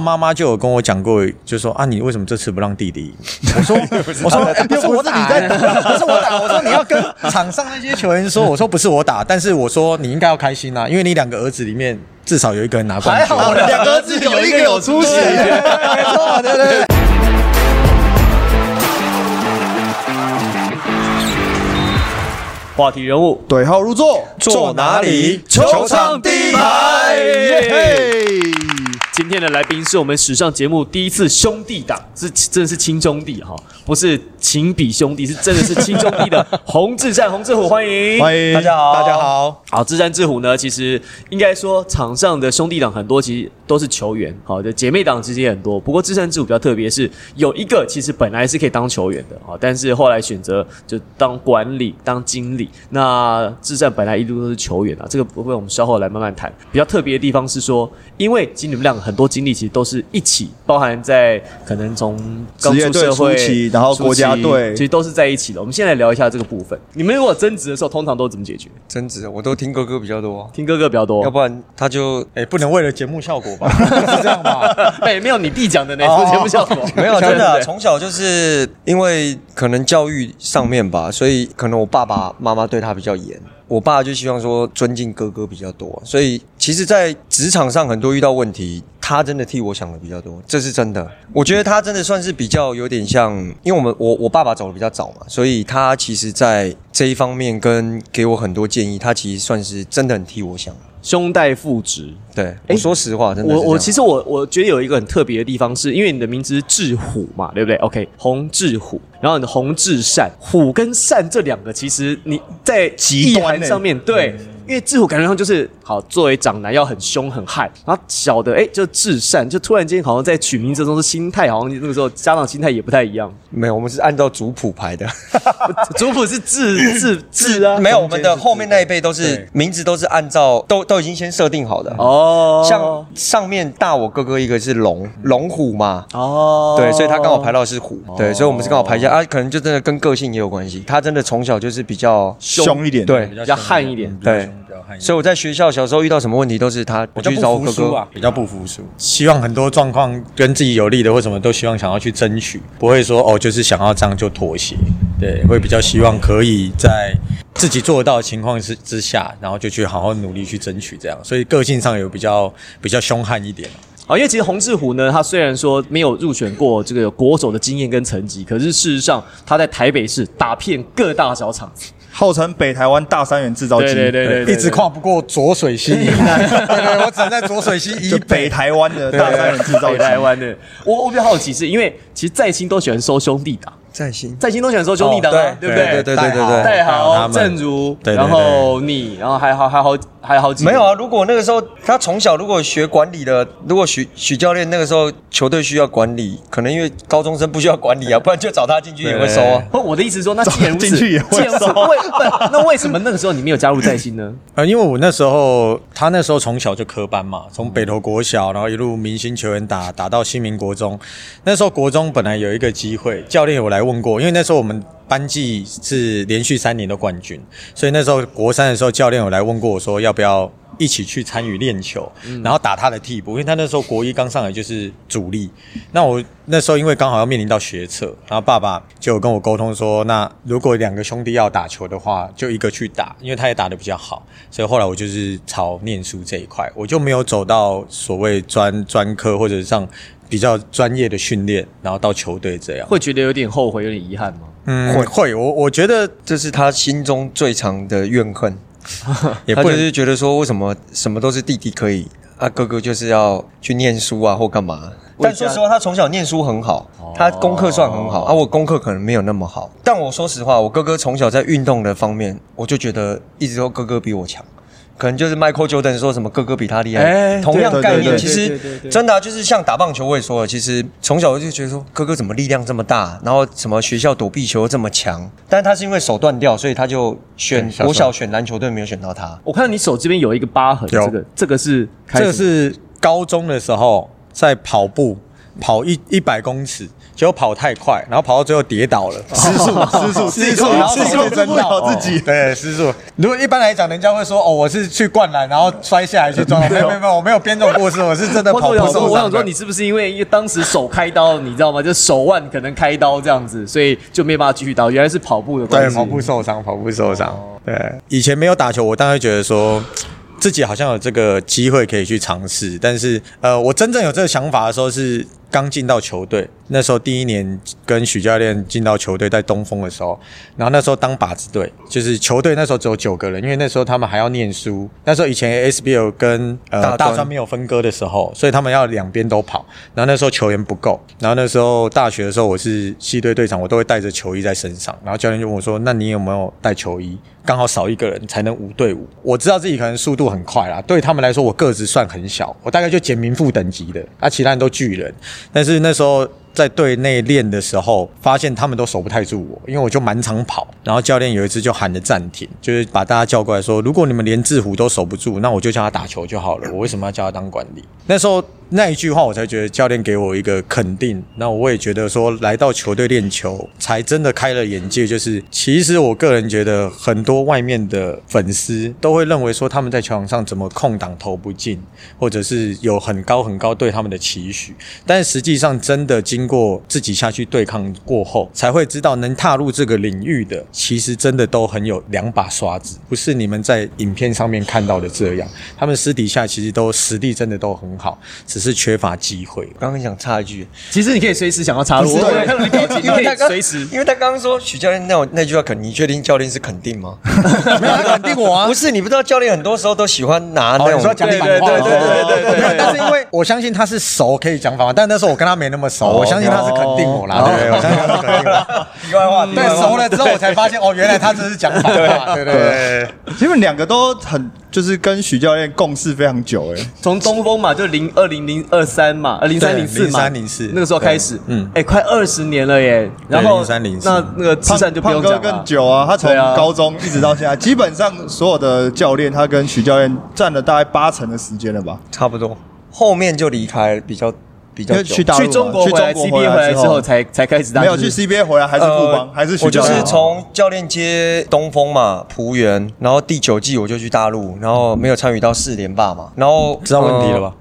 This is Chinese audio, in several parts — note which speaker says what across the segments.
Speaker 1: 妈妈就有跟我讲过，就说啊，你为什么这次不让弟弟？我说，我说 不是我打，不是我打。我说你要跟场上那些球员说，我说不是我打，但是我说你应该要开心啊，因为你两个儿子里面至少有一个人拿冠军。
Speaker 2: 还好，两个儿子有一个有出息，
Speaker 1: 没错，对对对。
Speaker 3: 话题人物
Speaker 2: 对号入座，
Speaker 1: 坐哪里？
Speaker 2: 球场第一排。
Speaker 3: 今天的来宾是我们史上节目第一次兄弟档，是真的是亲兄弟哈，不是情比兄弟，是真的是亲兄弟的洪志战、洪志虎，欢迎，
Speaker 2: 欢迎
Speaker 1: 大家好，
Speaker 2: 大家好。
Speaker 3: 好，志战志虎呢，其实应该说场上的兄弟党很多，其实都是球员，好的姐妹党其实也很多。不过志战志虎比较特别，是有一个其实本来是可以当球员的，啊，但是后来选择就当管理、当经理。那志战本来一路都是球员啊，这个不会我们稍后来慢慢谈。比较特别的地方是说，因为其实你们两个很多经历其实都是一起，包含在可能从职业队初期，
Speaker 2: 然后国家队，
Speaker 3: 其实都是在一起的。我们先来聊一下这个部分。你们如果争执的时候，通常都怎么解决？
Speaker 4: 争执，我都听哥哥比较多，
Speaker 3: 听哥哥比较多，
Speaker 4: 要不然他就
Speaker 1: 哎，不能为了节目效果吧？是这样吧？
Speaker 3: 哎，没有你弟讲的那节目效果，
Speaker 4: 没有真的。从小就是因为可能教育上面吧，所以可能我爸爸妈妈对他比较严。我爸就希望说尊敬哥哥比较多，所以其实，在职场上很多遇到问题，他真的替我想的比较多，这是真的。我觉得他真的算是比较有点像，因为我们我我爸爸走的比较早嘛，所以他其实在这一方面跟给我很多建议，他其实算是真的很替我想。
Speaker 3: 胸带父职，
Speaker 4: 对，我说实话，真的。
Speaker 3: 我我其实我我觉得有一个很特别的地方，是因为你的名字是志虎嘛，对不对？OK，洪志虎，然后你的洪志善，虎跟善这两个，其实你在
Speaker 2: 极端
Speaker 3: 上面对。因为智虎感觉上就是好，作为长男要很凶很悍，然后小的哎就至善，就突然间好像在取名字中是心态，好像那个时候家长心态也不太一样。
Speaker 4: 没有，我们是按照族谱排的，
Speaker 3: 族谱是字字字啊。
Speaker 4: 没有，我们的后面那一辈都是名字都是按照都都已经先设定好的哦。像上面大我哥哥一个是龙龙虎嘛，哦，对，所以他刚好排到是虎，对，所以我们是刚好排一下啊，可能就真的跟个性也有关系。他真的从小就是比较
Speaker 2: 凶一点，
Speaker 4: 对，
Speaker 3: 比较悍一点，
Speaker 4: 对。所以我在学校小时候遇到什么问题，都是他我去找我哥哥，
Speaker 1: 比较不服输，希望很多状况跟自己有利的或什么都希望想要去争取，不会说哦就是想要这样就妥协，对，会比较希望可以在自己做得到的情况之之下，然后就去好好努力去争取这样，所以个性上有比较比较凶悍一点。
Speaker 3: 好，因为其实洪志虎呢，他虽然说没有入选过这个国手的经验跟成绩，可是事实上他在台北市打遍各大小场。子。
Speaker 2: 号称北台湾大三元制造机，
Speaker 3: 对对对，
Speaker 1: 一直跨不过浊水溪。对对，我只能在浊水溪以
Speaker 2: 北台湾的大三元制造
Speaker 3: 台湾的。我我比较好奇，是因为其实在新都喜欢收兄弟的。
Speaker 4: 在新
Speaker 3: 在新都选说兄弟党，对不
Speaker 4: 对？对对对对对，
Speaker 3: 戴豪、正如，然后你，然后还好还好还好几
Speaker 4: 没有啊。如果那个时候他从小如果学管理的，如果许许教练那个时候球队需要管理，可能因为高中生不需要管理啊，不然就找他进去也会收啊。
Speaker 3: 不，我的意思说，那既然
Speaker 2: 进去也会收，
Speaker 3: 为 那为什么那个时候你没有加入在新呢？
Speaker 1: 呃，因为我那时候他那时候从小就科班嘛，从北投国小，然后一路明星球员打打到新民国中。那时候国中本来有一个机会，教练有来问过，因为那时候我们。班级是连续三年的冠军，所以那时候国三的时候，教练有来问过我说要不要一起去参与练球，然后打他的替补，因为他那时候国一刚上来就是主力。那我那时候因为刚好要面临到学测，然后爸爸就跟我沟通说，那如果两个兄弟要打球的话，就一个去打，因为他也打得比较好，所以后来我就是朝念书这一块，我就没有走到所谓专专科或者上比较专业的训练，然后到球队这样，
Speaker 3: 会觉得有点后悔，有点遗憾吗？
Speaker 1: 嗯，会会，我我觉得
Speaker 4: 这是他心中最长的怨恨，也不是觉得说为什么什么都是弟弟可以，啊哥哥就是要去念书啊或干嘛。但说实话，他从小念书很好，他功课算很好，啊我功课可能没有那么好。但我说实话，我哥哥从小在运动的方面，我就觉得一直都哥哥比我强。可能就是 Michael Jordan 说什么哥哥比他厉害，同样概念，其实真的就是像打棒球，我也说了，其实从小我就觉得说哥哥怎么力量这么大，然后什么学校躲避球这么强，但是他是因为手断掉，所以他就选国小选篮球队没有选到他。
Speaker 3: 我看到你手这边有一个疤痕，这个这个是
Speaker 1: 这个是高中的时候在跑步，跑一一百公尺，结果跑太快，然后跑到最后跌倒了，
Speaker 2: 失速，失速，
Speaker 1: 失速，然后
Speaker 2: 失速
Speaker 1: 真
Speaker 2: 不了自己。
Speaker 1: 对，失速。如果一般来讲，人家会说哦，我是去灌篮，然后摔下来去撞。没有没有没有，我没有编这种故事，我是真的跑步受伤。
Speaker 3: 我想说，你是不是因为因为当时手开刀，你知道吗？就手腕可能开刀这样子，所以就没办法继续打。原来是跑步的关系。
Speaker 1: 对，跑步受伤，跑步受伤。对，以前没有打球，我当然觉得说。自己好像有这个机会可以去尝试，但是呃，我真正有这个想法的时候是刚进到球队，那时候第一年跟许教练进到球队，在东风的时候，然后那时候当靶子队，就是球队那时候只有九个人，因为那时候他们还要念书，那时候以前 SBL 跟呃大专没有分割的时候，所以他们要两边都跑，然后那时候球员不够，然后那时候大学的时候我是系队队长，我都会带着球衣在身上，然后教练就问我说：“那你有没有带球衣？刚好少一个人才能五对五。”我知道自己可能速度很快啦，对他们来说我个子算很小，我大概就简明副等级的，啊，其他人都巨人，但是那时候。在队内练的时候，发现他们都守不太住我，因为我就满场跑。然后教练有一次就喊了暂停，就是把大家叫过来说：“如果你们连制服都守不住，那我就叫他打球就好了。我为什么要叫他当管理？”那时候那一句话，我才觉得教练给我一个肯定。那我也觉得说，来到球队练球，才真的开了眼界。就是其实我个人觉得，很多外面的粉丝都会认为说，他们在球场上怎么空档投不进，或者是有很高很高对他们的期许，但实际上真的经。过自己下去对抗过后，才会知道能踏入这个领域的，其实真的都很有两把刷子，不是你们在影片上面看到的这样。他们私底下其实都实力真的都很好，是缺乏机会。
Speaker 4: 刚刚想插一句，
Speaker 3: 其实你可以随时想要插入，对因为他随时，
Speaker 4: 因为他刚刚说许教练那那句话，肯你确定教练是肯定吗？
Speaker 1: 没有肯定我啊，
Speaker 4: 不是你不知道教练很多时候都喜欢拿那种
Speaker 1: 讲反话，对对对对对。但是因为我相信他是熟，可以讲反话，但那时候我跟他没那么熟。我相信他是肯定我啦，对对，我相信他是肯定我。
Speaker 2: 题外话，
Speaker 1: 对，熟了之后我才发现，哦，原来他只是讲反话，对对对。
Speaker 2: 其实两个都很，就是跟许教练共事非常久，哎，
Speaker 3: 从东风嘛，就零二零零二三嘛，呃零三零四嘛，零
Speaker 1: 三零四
Speaker 3: 那个时候开始，嗯，哎，快二十年了耶。然后
Speaker 1: 零三零四，
Speaker 3: 那那个慈善就不用讲
Speaker 2: 更久啊，他从高中一直到现在，基本上所有的教练，他跟许教练占了大概八成的时间了吧，
Speaker 4: 差不多。后面就离开比较。比较
Speaker 2: 去
Speaker 3: 去中国回来，CBA 回来之后才才开始打。
Speaker 2: 没有去 CBA 回来还是富邦还是
Speaker 4: 我就是从教练接东风嘛，浦原，然后第九季我就去大陆，然后没有参与到四连霸嘛，然后
Speaker 1: 知道问题了吧？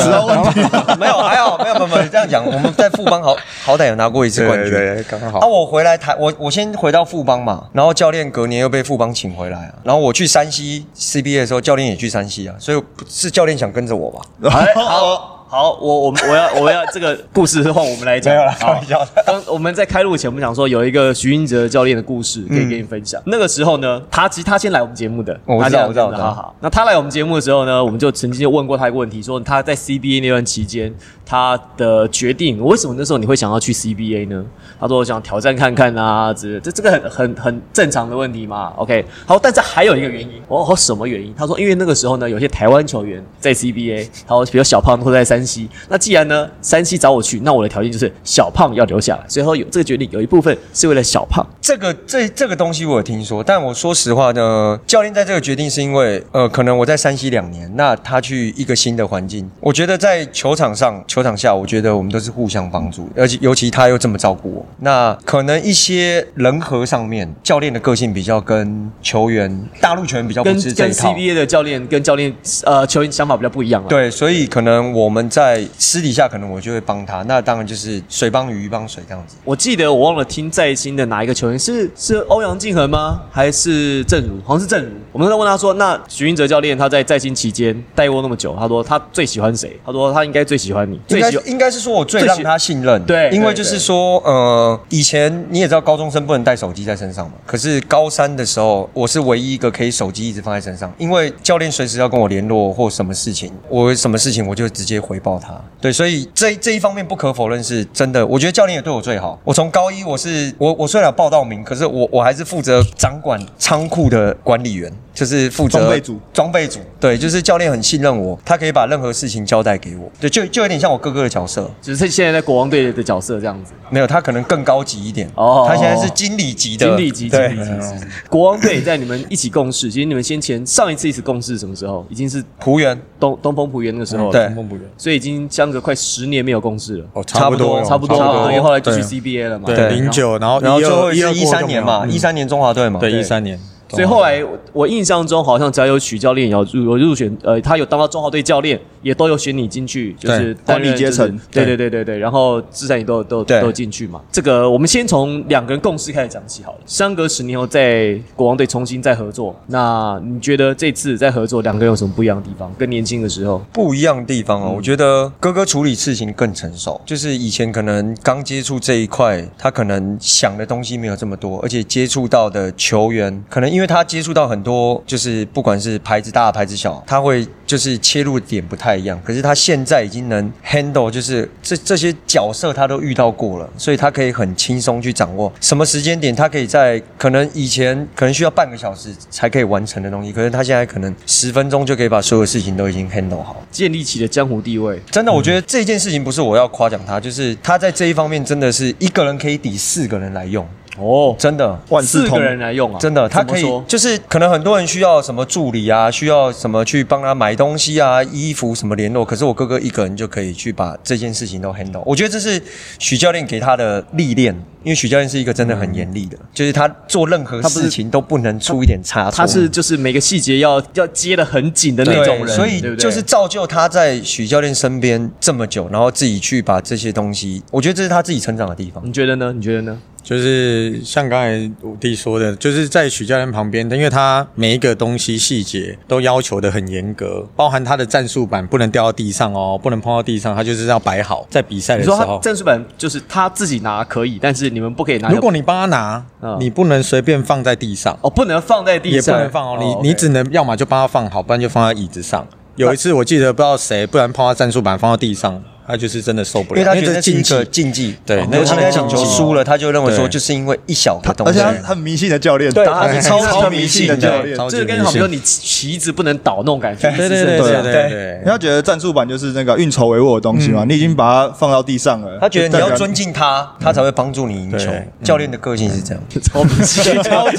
Speaker 2: 知道问题
Speaker 4: 没有？还好，没有没有没有这样讲。我们在富邦好 好歹有拿过一次冠军，
Speaker 1: 对，刚刚好。
Speaker 4: 啊，我回来台，我我先回到富邦嘛，然后教练隔年又被富邦请回来啊，然后我去山西 CBA 的时候，教练也去山西啊，所以是教练想跟着我吧？
Speaker 3: 好。好，我我我要我要这个故事换我们来讲。
Speaker 1: 没有了，开玩笑。
Speaker 3: 当我们在开录前，我们想说有一个徐英哲教练的故事可以跟你分享。那个时候呢，他其实他先来我们节目的，
Speaker 4: 我知道，我知道。好
Speaker 3: 好，那他来我们节目的时候呢，我们就曾经就问过他一个问题，说他在 CBA 那段期间，他的决定为什么那时候你会想要去 CBA 呢？他说我想挑战看看啊，这这这个很很很正常的问题嘛。OK，好，但是还有一个原因，哦，什么原因？他说因为那个时候呢，有些台湾球员在 CBA，他说比如小胖都在三。山西，那既然呢，山西找我去，那我的条件就是小胖要留下来。所以说有这个决定，有一部分是为了小胖。
Speaker 4: 这个这这个东西我有听说，但我说实话呢，教练在这个决定是因为，呃，可能我在山西两年，那他去一个新的环境，我觉得在球场上、球场下，我觉得我们都是互相帮助，而且尤其他又这么照顾我，那可能一些人和上面，教练的个性比较跟球员大陆球员比较不是这
Speaker 3: 跟 CBA 的教练跟教练呃球员想法比较不一样。
Speaker 4: 对，所以可能我们。在私底下，可能我就会帮他。那当然就是水帮鱼，鱼帮水这样子。
Speaker 3: 我记得我忘了听在新的哪一个球员是是欧阳靖恒吗？还是郑如？好像是郑如。我们在问他说：“那徐云哲教练他在在新期间带过那么久，他说他最喜欢谁？他说他应该最喜欢你。
Speaker 4: 应该应该是说我最让他信任。
Speaker 3: 对，
Speaker 4: 因为就是说，呃，以前你也知道高中生不能带手机在身上嘛。可是高三的时候，我是唯一一个可以手机一直放在身上，因为教练随时要跟我联络或什么事情，我什么事情我就直接回。报他，对，所以这这一方面不可否认是真的。我觉得教练也对我最好。我从高一我是我我虽然报到名，可是我我还是负责掌管仓库的管理员。就是负责
Speaker 2: 装备组，
Speaker 4: 装备组，对，就是教练很信任我，他可以把任何事情交代给我，对，就就有点像我哥哥的角色，
Speaker 3: 只是现在在国王队的角色这样子。
Speaker 4: 没有，他可能更高级一点。
Speaker 3: 哦。
Speaker 4: 哦，他现在是经理级的，
Speaker 3: 经理级，经理级。是国王队在你们一起共事，其实你们先前上一次一起共事什么时候？已经是
Speaker 4: 浦原，
Speaker 3: 东东风浦原那个时候了，
Speaker 4: 对。
Speaker 1: 梦不远
Speaker 3: 所以已经相隔快十年没有共事了，
Speaker 1: 哦，差不多
Speaker 3: 差不多嘛，
Speaker 4: 差不多
Speaker 3: 因为后来就去 CBA 了嘛。
Speaker 1: 对
Speaker 4: 对。
Speaker 1: 零九，然后
Speaker 4: 然后最后
Speaker 1: 一二
Speaker 4: 是一三年嘛，一三年中华队嘛，
Speaker 1: 对。一三年，
Speaker 3: 所以后来我印象中，好像只要有许教练有入有入选，呃，他有当到中华队教练，也都有选你进去，就是
Speaker 2: 管理阶层
Speaker 3: 对对对对对，然后志善也都都都进去嘛。这个我们先从两个人共事开始讲起好了。相隔十年后，在国王队重新再合作，那你觉得这次再合作，两个人有什么不一样的地方？跟年轻的时候，
Speaker 4: 不一样的地方哦，我觉得哥哥处理事情更成熟，就是以前可能刚接触这一块，他可能想的东西没有这么多，而且接触到的球员，可能因为他接触到很多，就是不管是牌子大牌子小，他会就是切入点不太一样。可是他现在已经能 handle，就是这这些角色他都遇到过了，所以他可以很轻松去掌握什么时间点，他可以在可能以前可能需要半个小时才可以完成的东西，可是他现在可能十分钟就可以把所有事情都已经 handle 好。
Speaker 3: 建立起了江湖地位，
Speaker 4: 真的，我觉得这件事情不是我要夸奖他，就是他在这一方面真的是一个人可以抵四个人来用，
Speaker 3: 哦，
Speaker 4: 真的。
Speaker 2: 万事通
Speaker 3: 四个人来用啊，
Speaker 4: 真的，他可以
Speaker 3: 怎么说？
Speaker 4: 就是可能很多人需要什么助理啊，需要什么去帮他买东西啊、衣服什么联络，可是我哥哥一个人就可以去把这件事情都 handle。我觉得这是许教练给他的历练，因为许教练是一个真的很严厉的，就是他做任何事情都不能出一点差错。
Speaker 3: 他是就是每个细节要要接的很紧的那种人，
Speaker 4: 所以就是造就他在许教练身边这么久，然后自己去把这些东西，我觉得这是他自己成长的地方。
Speaker 3: 你觉得呢？你觉得呢？
Speaker 1: 就是像刚才五弟说的，就是在许教练旁边，因为他每一个东西细节都要求的很严格，包含他的战术板不能掉到地上哦，不能碰到地上，他就是要摆好，在比赛
Speaker 3: 你说他
Speaker 1: 的时候。
Speaker 3: 战术板就是他自己拿可以，但是你们不可以拿。
Speaker 1: 如果你帮他拿，
Speaker 3: 嗯
Speaker 1: 你不能随便放在地上，
Speaker 3: 哦不能放在地上
Speaker 1: 也不
Speaker 3: 上，
Speaker 1: 能放哦，你
Speaker 3: OK
Speaker 1: 你只能要么就帮他放好，不然就放在椅子上。有一次我记得不知道谁，不然碰到战术板放到地上，他就是真的受不了，
Speaker 4: 因为他觉得
Speaker 1: 这是禁忌
Speaker 4: 那是一个。禁忌，
Speaker 1: 对那是
Speaker 4: 尤其那场球输了，他就认为说就是因为一小个东西。
Speaker 2: 而且，他他很迷信的教练，
Speaker 4: 对
Speaker 2: 他
Speaker 4: 超
Speaker 2: 超
Speaker 4: 迷
Speaker 2: 迷信的教练。
Speaker 3: 这个跟好比说你旗子不能倒那种感觉，
Speaker 1: 对对对
Speaker 2: 对啊
Speaker 1: 对对。
Speaker 4: 对。
Speaker 1: 对
Speaker 2: 你要觉得战术板就是那个运筹帷幄的东西嘛，你已经把它放到地上了，
Speaker 4: 他觉得你要尊敬他，他才会帮助你赢球。教练的个性是这样，
Speaker 3: 超迷信，超 级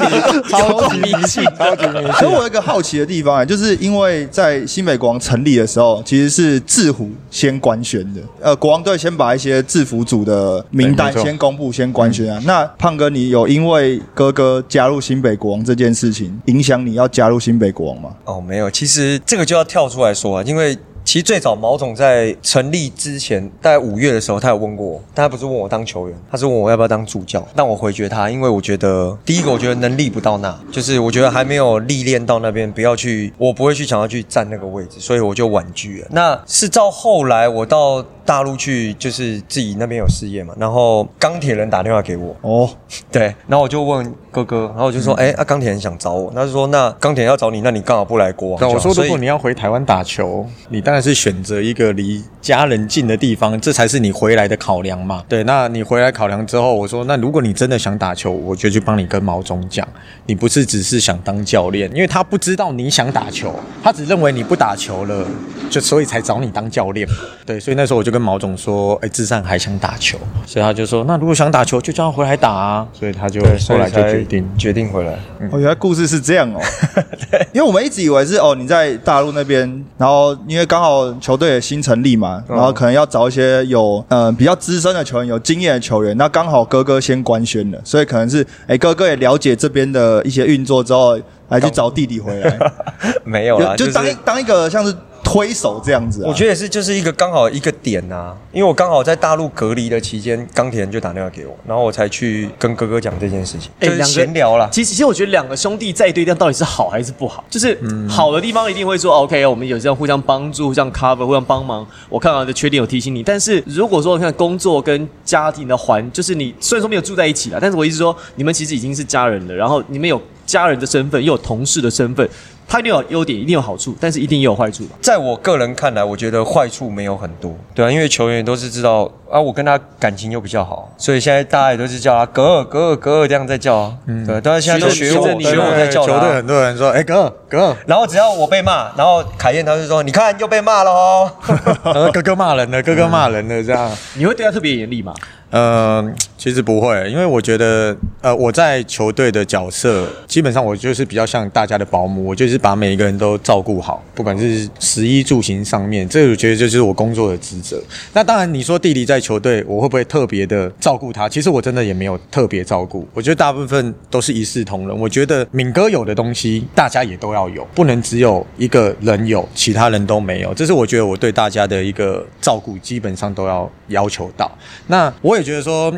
Speaker 3: 超级迷信，
Speaker 1: 超级迷信。
Speaker 2: 可我有一个好奇的地方啊，就是因为在新北国王成立的时候，其实是制服先官宣的。呃，国王队先把一些制服组的名单先公布、先官宣啊。那胖哥，你有因为哥哥加入新北国王这件事情，影响你要加入新北国王吗？
Speaker 4: 哦，没有，其实这个就要跳出来说啊，因为其实最早毛总在成立之前，大概五月的时候，他有问过我，但他不是问我当球员，他是问我要不要当助教。但我回绝他，因为我觉得第一个，我觉得能力不到那，就是我觉得还没有历练到那边，不要去，我不会去想要去占那个位置，所以我就婉拒了。那是到后来我到大陆去，就是自己那边有事业嘛，然后钢铁人打电话给我，
Speaker 2: 哦，
Speaker 4: 对，然后我就问哥哥，然后我就说，哎、啊，钢铁人想找我，他就说，那钢铁人要找你，那你刚好不来国王就好。
Speaker 1: 对，我说如果你要回台湾打球，你当然是选择一个离家人近的地方，这才是你回来的考量嘛。对，那你回来考量之后，我说那如果你真的想打球，我就去帮你跟毛总讲，你不是只是想当教练，因为他不知道你想打球，他只认为你不打球了，就所以才找你当教练。对，所以那时候我就跟毛总说，哎，志善还想打球，所以他就说，那如果想打球，就叫他回来打啊。所以他就后来就决定。
Speaker 4: 决定回来。
Speaker 2: 哦，原来故事是这样哦。因为我们一直以为是哦，你在大陆那边，然后因为刚好球队也新成立嘛，然后可能要找一些有呃比较资深的球员、有经验的球员。那刚好哥哥先官宣了，所以可能是哎哥哥也了解这边的一些运作之后，来去找弟弟回来，
Speaker 4: 没有啦，
Speaker 2: 就当一当一个像是推手这样子啊。
Speaker 4: 我觉得也是，就是一个刚好一个点呐、因为我刚好在大陆隔离的期间，钢铁人就打电话给我，然后我才去跟哥哥讲这件事情，就是
Speaker 3: 哎两个
Speaker 4: 闲聊啦。
Speaker 3: 其实，其实我觉得两个兄弟在一堆，这样到底是好还是不好？就是好的地方一定会说、OK，我们有这样互相帮助、互相 cover、互相帮忙。我看到的缺点有提醒你，但是如果说你看工作跟家庭的环，就是你虽然说没有住在一起了，但是我一直说，你们其实已经是家人了，然后你们有家人的身份，又有同事的身份。它一定有优点，一定有好处，但是一定也有坏处吧？
Speaker 4: 在我个人看来，我觉得坏处没有很多，对啊，因为球员都是知道啊，我跟他感情又比较好，所以现在大家也都是叫他格尔格尔格尔这样在叫啊，嗯，对，但是现在都学我学我在叫
Speaker 1: 球队很多人说，哎，格尔格尔，
Speaker 4: 然后只要我被骂，然后凯燕他就说，你看又被骂了哦，
Speaker 1: 哥哥骂人了，哥哥骂人了，这样，
Speaker 3: 你会对他特别严厉吗？
Speaker 1: 呃，其实不会，因为我觉得，呃，我在球队的角色，基本上我就是比较像大家的保姆，我就是把每一个人都照顾好，不管是食衣住行上面，这我觉得就是我工作的职责。那当然，你说弟弟在球队，我会不会特别的照顾他？其实我真的也没有特别照顾，我觉得大部分都是一视同仁。我觉得敏哥有的东西，大家也都要有，不能只有一个人有，其他人都没有。这是我觉得我对大家的一个照顾，基本上都要要求到。那我也。觉得说。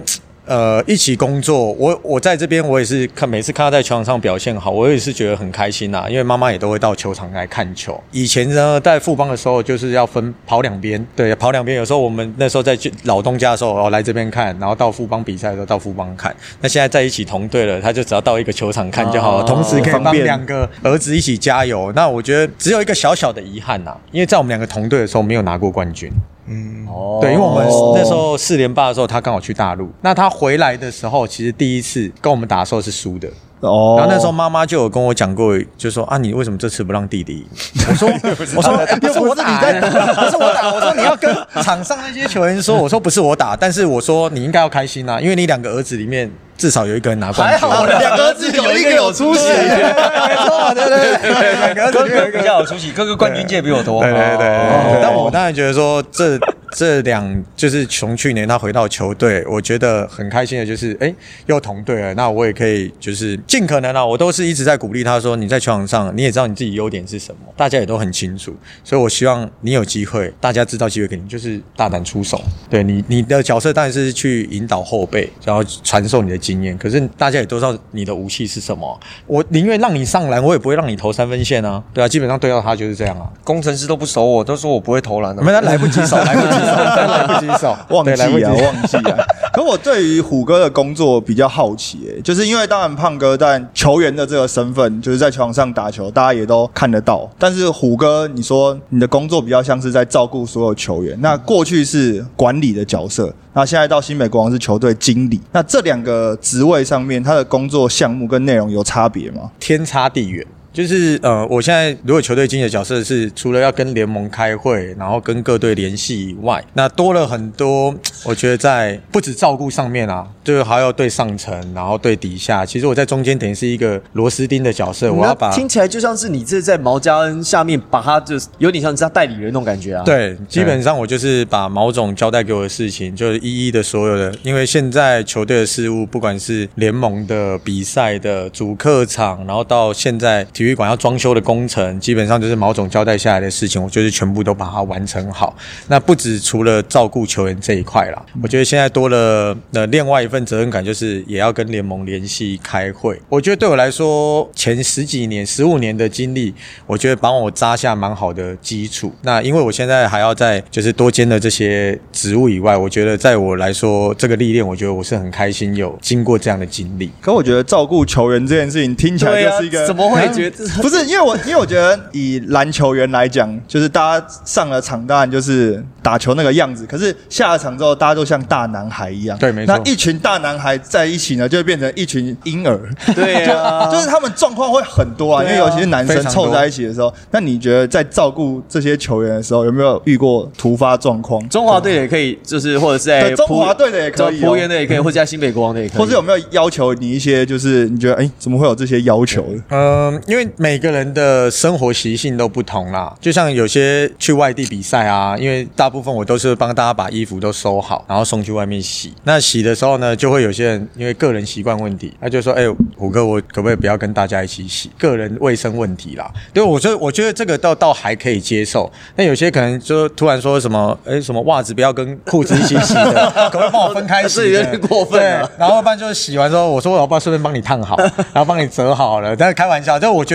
Speaker 1: 呃，一起工作，我我在这边，我也是看每次看他在球场上表现好，我也是觉得很开心呐。因为妈妈也都会到球场来看球。以前呢，在富邦的时候，就是要分跑两边，对，跑两边。有时候我们那时候在老东家的时候，哦，来这边看，然后到富邦比赛的时候到富邦看。那现在在一起同队了，他就只要到一个球场看就好了，同时可以帮两个儿子一起加油。那我觉得只有一个小小的遗憾呐，因为在我们两个同队的时候没有拿过冠军。嗯，哦，对，因为我们那时候四连霸的时候，他刚好去大陆。那他回来的时候，其实第一次跟我们打的时候是输的。哦，然后那时候妈妈就有跟我讲过，就说啊，你为什么这次不让弟弟？我说，我说不是我打，不是我打。我说你要跟场上那些球员说，我说不是我打，但是我说你应该要开心啊，因为你两个儿子里面。至少有一个人拿冠
Speaker 2: 军，还好两个字有一个有出息，
Speaker 1: 没错，对对对，
Speaker 4: 哥哥比较有出息，哥哥冠军界比我多，
Speaker 1: 对对对。但我当然觉得说这这两就是从去年他回到球队，我觉得很开心的就是，哎，又同队了，那我也可以就是尽可能啊，我都是一直在鼓励他说，你在球场上你也知道你自己优点是什么，大家也都很清楚，所以我希望你有机会，大家知道机会给你，就是大胆出手，对你你的角色当然是去引导后辈，然后传授你的。经验，可是大家也都知道你的武器是什么。我宁愿让你上篮，我也不会让你投三分线啊。对啊，基本上对到他就是这样啊。
Speaker 4: 工程师都不熟我，都说我不会投篮的。
Speaker 1: 没，他来不及守，来不及守，来不及守，
Speaker 2: 忘记啊，忘记啊。可我对于虎哥的工作比较好奇，哎，就是因为当然胖哥但球员的这个身份，就是在球场上打球，大家也都看得到。但是虎哥，你说你的工作比较像是在照顾所有球员，那过去是管理的角色。那现在到新美国王是球队经理，那这两个职位上面，他的工作项目跟内容有差别吗？
Speaker 1: 天差地远。就是呃，我现在如果球队经理的角色是除了要跟联盟开会，然后跟各队联系以外，那多了很多。我觉得在不止照顾上面啊，就是还要对上层，然后对底下。其实我在中间等于是一个螺丝钉的角色。我要把
Speaker 3: 听起来就像是你这在毛家恩下面，把他就是有点像是他代理人那种感觉啊。
Speaker 1: 对，基本上我就是把毛总交代给我的事情，就是一一的所有的。因为现在球队的事务，不管是联盟的比赛的主客场，然后到现在。体育馆要装修的工程，基本上就是毛总交代下来的事情，我就是全部都把它完成好。那不止除了照顾球员这一块啦，我觉得现在多了那另外一份责任感，就是也要跟联盟联系开会。我觉得对我来说，前十几年、十五年的经历，我觉得帮我扎下蛮好的基础。那因为我现在还要在就是多兼的这些职务以外，我觉得在我来说，这个历练，我觉得我是很开心有经过这样的经历。
Speaker 2: 可我觉得照顾球员这件事情听起来就是一个
Speaker 3: 怎么会觉得？
Speaker 2: 不是，因为我因为我觉得以篮球员来讲，就是大家上了场当然就是打球那个样子，可是下了场之后，大家都像大男孩一样。
Speaker 1: 对，没错。
Speaker 2: 那一群大男孩在一起呢，就会变成一群婴儿。
Speaker 3: 对啊，
Speaker 2: 就是他们状况会很多啊，因为尤其是男生凑在一起的时候。那你觉得在照顾这些球员的时候，有没有遇过突发状况？
Speaker 3: 中华队也可以，就是或者是在
Speaker 2: 中华队的也可以，
Speaker 3: 球员的也可以，或者在新北国王的也可以。
Speaker 2: 或者有没有要求你一些？就是你觉得，哎，怎么会有这些要求？
Speaker 1: 嗯，因为每个人的。生活习性都不同啦，就像有些去外地比赛啊，因为大部分我都是帮大家把衣服都收好，然后送去外面洗。那洗的时候呢，就会有些人因为个人习惯问题，他就说：“哎，虎哥，我可不可以不要跟大家一起洗？个人卫生问题啦。”对，我觉得我觉得这个倒倒还可以接受。那有些可能就突然说什么：“哎，什么袜子不要跟裤子一起洗的，可不可以帮我分开洗？”
Speaker 3: 有点过分。对，
Speaker 1: 然后一般就是洗完之后，我说我要不要顺便帮你烫好，然后帮你折好了。但是开玩笑，就我觉得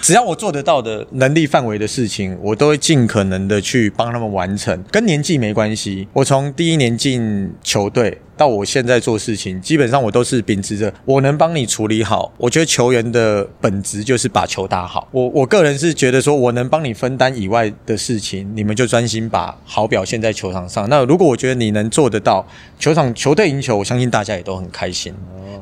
Speaker 1: 只要我做得到的能力范围的事情，我都会尽可能的去帮他们完成，跟年纪没关系。我从第一年进球队。到我现在做事情，基本上我都是秉持着我能帮你处理好。我觉得球员的本质就是把球打好。我我个人是觉得说我能帮你分担以外的事情，你们就专心把好表现在球场上。那如果我觉得你能做得到，球场球队赢球，我相信大家也都很开心。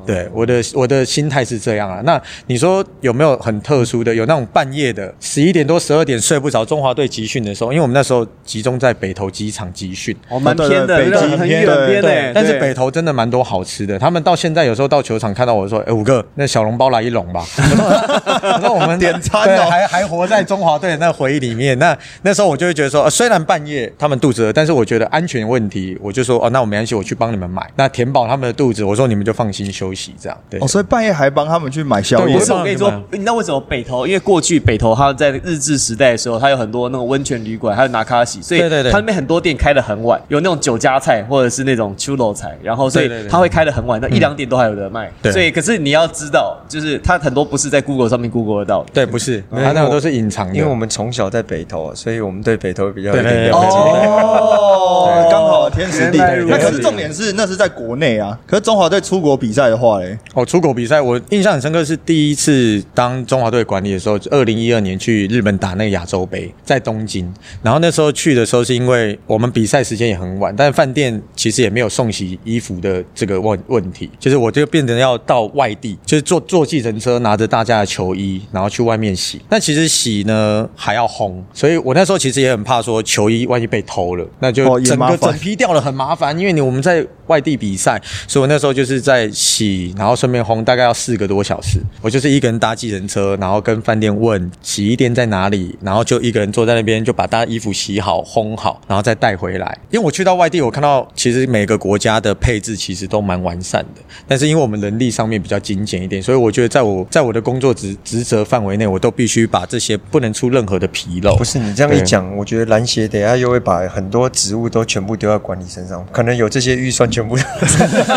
Speaker 1: 对，我的我的心态是这样啊。那你说有没有很特殊的？有那种半夜的十一点多、十二点睡不着，中华队集训的时候，因为我们那时候集中在北投机场集训，
Speaker 3: 哦，蛮偏的，很远边
Speaker 1: 对
Speaker 3: 的，，
Speaker 1: 但是北投真的蛮多好吃的。他们到现在有时候到球场看到我说：“哎、五哥，那小笼包来一笼吧。”我说：“我们
Speaker 2: 点餐哦
Speaker 1: 对还还活在中华队的那个回忆里面。那那时候我就会觉得说，呃虽然半夜他们肚子饿，但是我觉得安全问题，我就说：“哦，那我没关系，我去帮你们买，那填饱他们的肚子。”我说：“你们就放心休息。”这样对。
Speaker 2: 哦，所以半夜还帮他们去买宵夜
Speaker 3: 不是，我跟你说
Speaker 1: 帮，
Speaker 3: 你知道为什么北投？因为过去北投他在日治时代的时候，他有很多那种温泉旅馆，还有拿卡西，所以
Speaker 1: 对对对
Speaker 3: 它那边很多店开的很晚，有那种酒家菜或者是那种秋楼菜，然后所以
Speaker 1: 对对对
Speaker 3: 它会开的很晚，到一两点都还有得卖。
Speaker 1: 对
Speaker 3: 所以可是你要知道，就是他很多不是在 Google 上面 Google 得到的。
Speaker 1: 对，不是，他那个都是隐藏的。
Speaker 4: 因为我们从小在北投，所以我们对北投比较了解。
Speaker 2: 哦，刚好天时地利。那可是重点是那是在国内啊，可是中华队出国比赛的话嘞，
Speaker 1: 哦，出国比赛我印象很深刻，是第一次当中华队管理的时候，二零一二年去日本打那个亚洲杯，在东京。然后那时候去的时候，是因为我们比赛时间也很晚，但饭店其实也没有送洗衣服的这个问问题，就是我就变成要到外地，就是坐坐计程车，拿着大家的球衣，然后去外面洗。但其实洗呢还要烘，所以我那时候其实也很怕说球衣万一被偷了，那就整个整批掉了很麻烦，因为你我们在外地比赛，所以我那时候就是在洗，然后顺便烘，大概要四个多小时。我就是一个人搭计程车，然后跟饭店问洗衣店在哪里，然后就一个人坐在那边，就把大家衣服洗好、烘好，然后再带回来。因为我去到外地，我看到其实每个国家的配置其实都蛮完善的，但是因为我们人力上面比较精简一点，所以我觉得在我在我的工作职职责范围内，我都必须把这些不能出任何的纰漏。
Speaker 4: 不是你这样一讲，我觉得篮协等下又会把很多职务都全部丢在管理身上，可能有这些预算全部。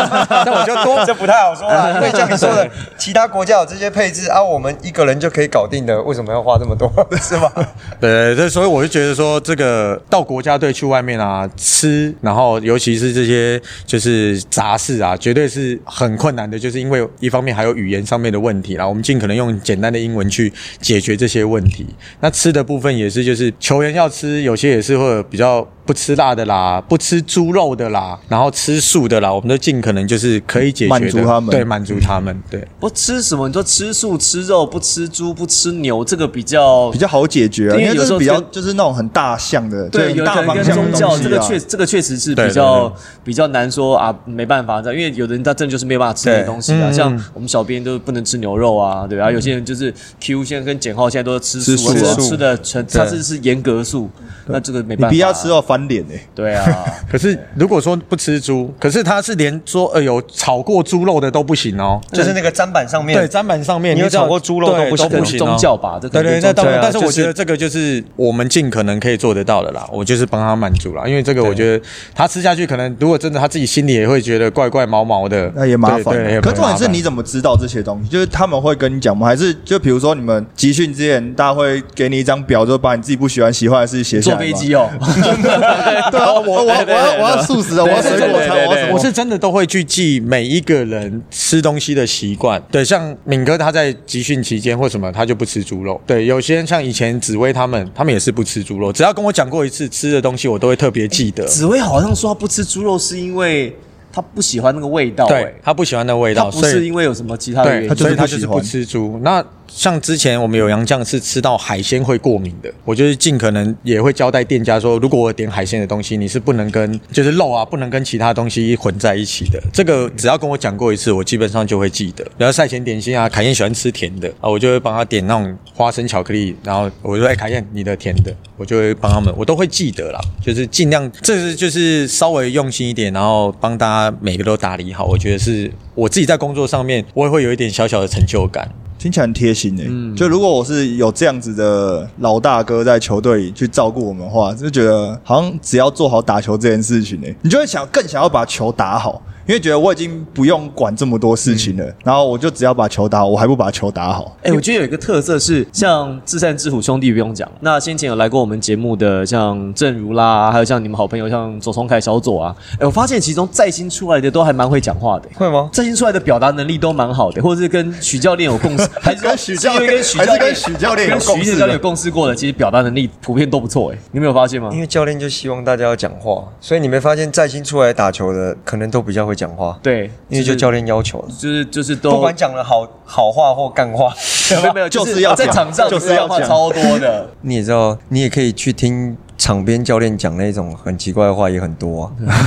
Speaker 1: 那我就多
Speaker 4: 这不太好说了，因为像你说的，其他国家有这些配置啊，我们一个人就可以搞定的，为什么要花这么多？是吗？
Speaker 1: 对，这所以我就觉得说，这个到国家队去外面啊吃，然后尤其是这些就是杂事啊，绝对是很困难的，就是因为一方面还有语言上面的问题啦，我们尽可能用简单的英文去解决这些问题。那吃的部分也是，就是球员要吃，有些也是会比较不吃辣的啦，不吃猪肉的啦，然后吃素的啦，我们都尽可能就是可以解决的，
Speaker 2: 满足他们。
Speaker 1: 对，满足他们，对。
Speaker 3: 不吃什么？你说吃素、吃肉，不吃猪、不吃牛，这个比较
Speaker 2: 比较好解决啊，
Speaker 3: 因为有时候比较
Speaker 2: 就是那种很大项的，就
Speaker 3: 对，有可能跟
Speaker 2: 大方向的
Speaker 3: 宗教
Speaker 2: 东西。啊
Speaker 3: 这个确这个确实是比较
Speaker 1: 对
Speaker 3: 比较难说啊，没办法这样，因为有的人他真的就是没有办法吃这些
Speaker 4: 对
Speaker 3: 东西啊，
Speaker 1: 嗯。
Speaker 3: 像我们小编都不能吃牛肉啊，对啊？有些人就是 Q 现在跟简浩现在都是吃
Speaker 2: 吃
Speaker 3: 素，
Speaker 2: 素
Speaker 3: 而且吃的全他是是严格素，那这个没办法，
Speaker 2: 你不要吃到翻脸哎，
Speaker 3: 对啊，
Speaker 1: 可是如果说不吃猪，可是他是连说呃有炒过猪肉的都不行哦。
Speaker 4: 就是那个砧板上面，
Speaker 1: 对，砧板上面
Speaker 4: 你有炒过猪肉都不行
Speaker 1: 都不行哦
Speaker 3: 宗教吧，这
Speaker 1: 对对，那当然，但是我觉得这个就是我们尽可能可以做得到的啦。我就是帮他满足啦，因为这个我觉得他吃下去，可能如果真的他自己心里也会觉得怪怪毛毛的，
Speaker 2: 那也麻烦
Speaker 1: 对对。
Speaker 2: 可重点是你怎么知道这些东西？就是他们会跟你讲吗？还是就比如说你们集训之前，大家会给你一张表，就把你自己不喜欢、喜欢的事写下来吗
Speaker 3: 坐飞机哦，
Speaker 2: 对啊，我我我要我要素食的，我要水果餐，我要？
Speaker 1: 我是真的都会去记每一个人吃东西的习惯。对，像敏哥他在集训期间或什么，他就不吃猪肉。对，有些人像以前紫薇他们，他们也是不吃猪肉。只要跟我讲过一次吃的东西，我都会特别记得。
Speaker 3: 紫薇好像说他不吃猪肉是因为他不喜欢那个味道，
Speaker 1: 对
Speaker 3: 哎，
Speaker 1: 他不喜欢那味道，所以
Speaker 3: 是因为有什么其他的原
Speaker 1: 对，
Speaker 3: 因，
Speaker 2: 就是
Speaker 1: 所以他就是不吃猪。那像之前我们有洋酱是吃到海鲜会过敏的，我就是尽可能也会交代店家说，如果我点海鲜的东西，你是不能跟就是肉啊，不能跟其他东西混在一起的。这个只要跟我讲过一次，我基本上就会记得。然后赛前点心啊，凯燕喜欢吃甜的啊，我就会帮他点那种花生巧克力，然后我就说哎，凯燕你的甜的，我就会帮他们，我都会记得啦，就是尽量这是就是稍微用心一点，然后帮大家每个都打理好，我觉得是我自己在工作上面，我也会有一点小小的成就感。
Speaker 2: 听起来很贴心诶、就如果我是有这样子的老大哥在球队里去照顾我们的话，就觉得好像只要做好打球这件事情诶、你就会想更想要把球打好。因因为觉得我已经不用管这么多事情了，然后我就只要把球打好，我还不把球打好。
Speaker 3: 哎、我觉得有一个特色是，像至善之虎兄弟不用讲，那先前有来过我们节目的像正如啦，还有像你们好朋友像左松凯、小左啊，哎、我发现其中在新出来的都还蛮会讲话的、
Speaker 4: 会吗？
Speaker 3: 在新出来的表达能力都蛮好的，或者是跟许教练有共识，还是
Speaker 2: 跟许教
Speaker 3: 是因为跟许教练
Speaker 2: 还是跟许教练有
Speaker 3: 跟
Speaker 2: 共识
Speaker 3: 许教练有共识过的，其实表达能力普遍都不错哎、你没有发现吗？
Speaker 4: 因为教练就希望大家要讲话，所以你没发现在新出来打球的可能都比较会讲话，
Speaker 3: 对，
Speaker 4: 因为就教练要求了。
Speaker 3: 就是就是都
Speaker 4: 不管讲了好好话或干话，
Speaker 3: 没有没有，
Speaker 2: 就是要
Speaker 3: 在场上
Speaker 2: 就是要讲
Speaker 3: 话超多的。
Speaker 4: 你也知道，你也可以去听场边教练讲那种很奇怪的话，也很多啊，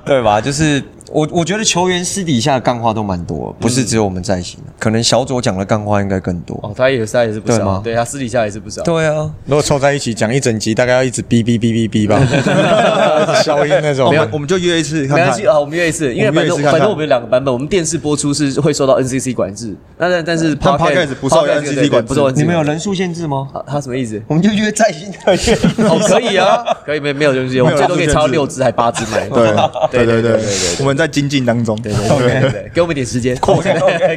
Speaker 4: 对吧？就是我我觉得球员私底下的干话都蛮多，不是只有我们在行，可能小左讲的干话应该更多。
Speaker 3: 哦，他也是他也是不少，
Speaker 4: 对吗
Speaker 3: 对他私底下也是不少。
Speaker 4: 对啊，
Speaker 1: 如果凑在一起讲一整集，大概要一直哔哔哔哔哔吧，消音那种
Speaker 2: 没有我们就约一次看看
Speaker 3: 没关系。啊，我们约一次，因为反正反正我们有两个版本，我们电视播出是会受到 NCC 管制，那但但是
Speaker 2: 但 podcast 不受 NCC 管制
Speaker 3: 不受 NCC
Speaker 4: 你们有人数限制吗？
Speaker 3: 他他什么意思？
Speaker 4: 我们就约在新特约。
Speaker 3: 哦，可以啊，可以没没有限制，我们最多可以超六只还八只买。
Speaker 2: 对
Speaker 3: 对
Speaker 2: 对对对
Speaker 3: 对对，
Speaker 2: 我们在精进当中。
Speaker 3: 对对对对对，给我们点时间 给我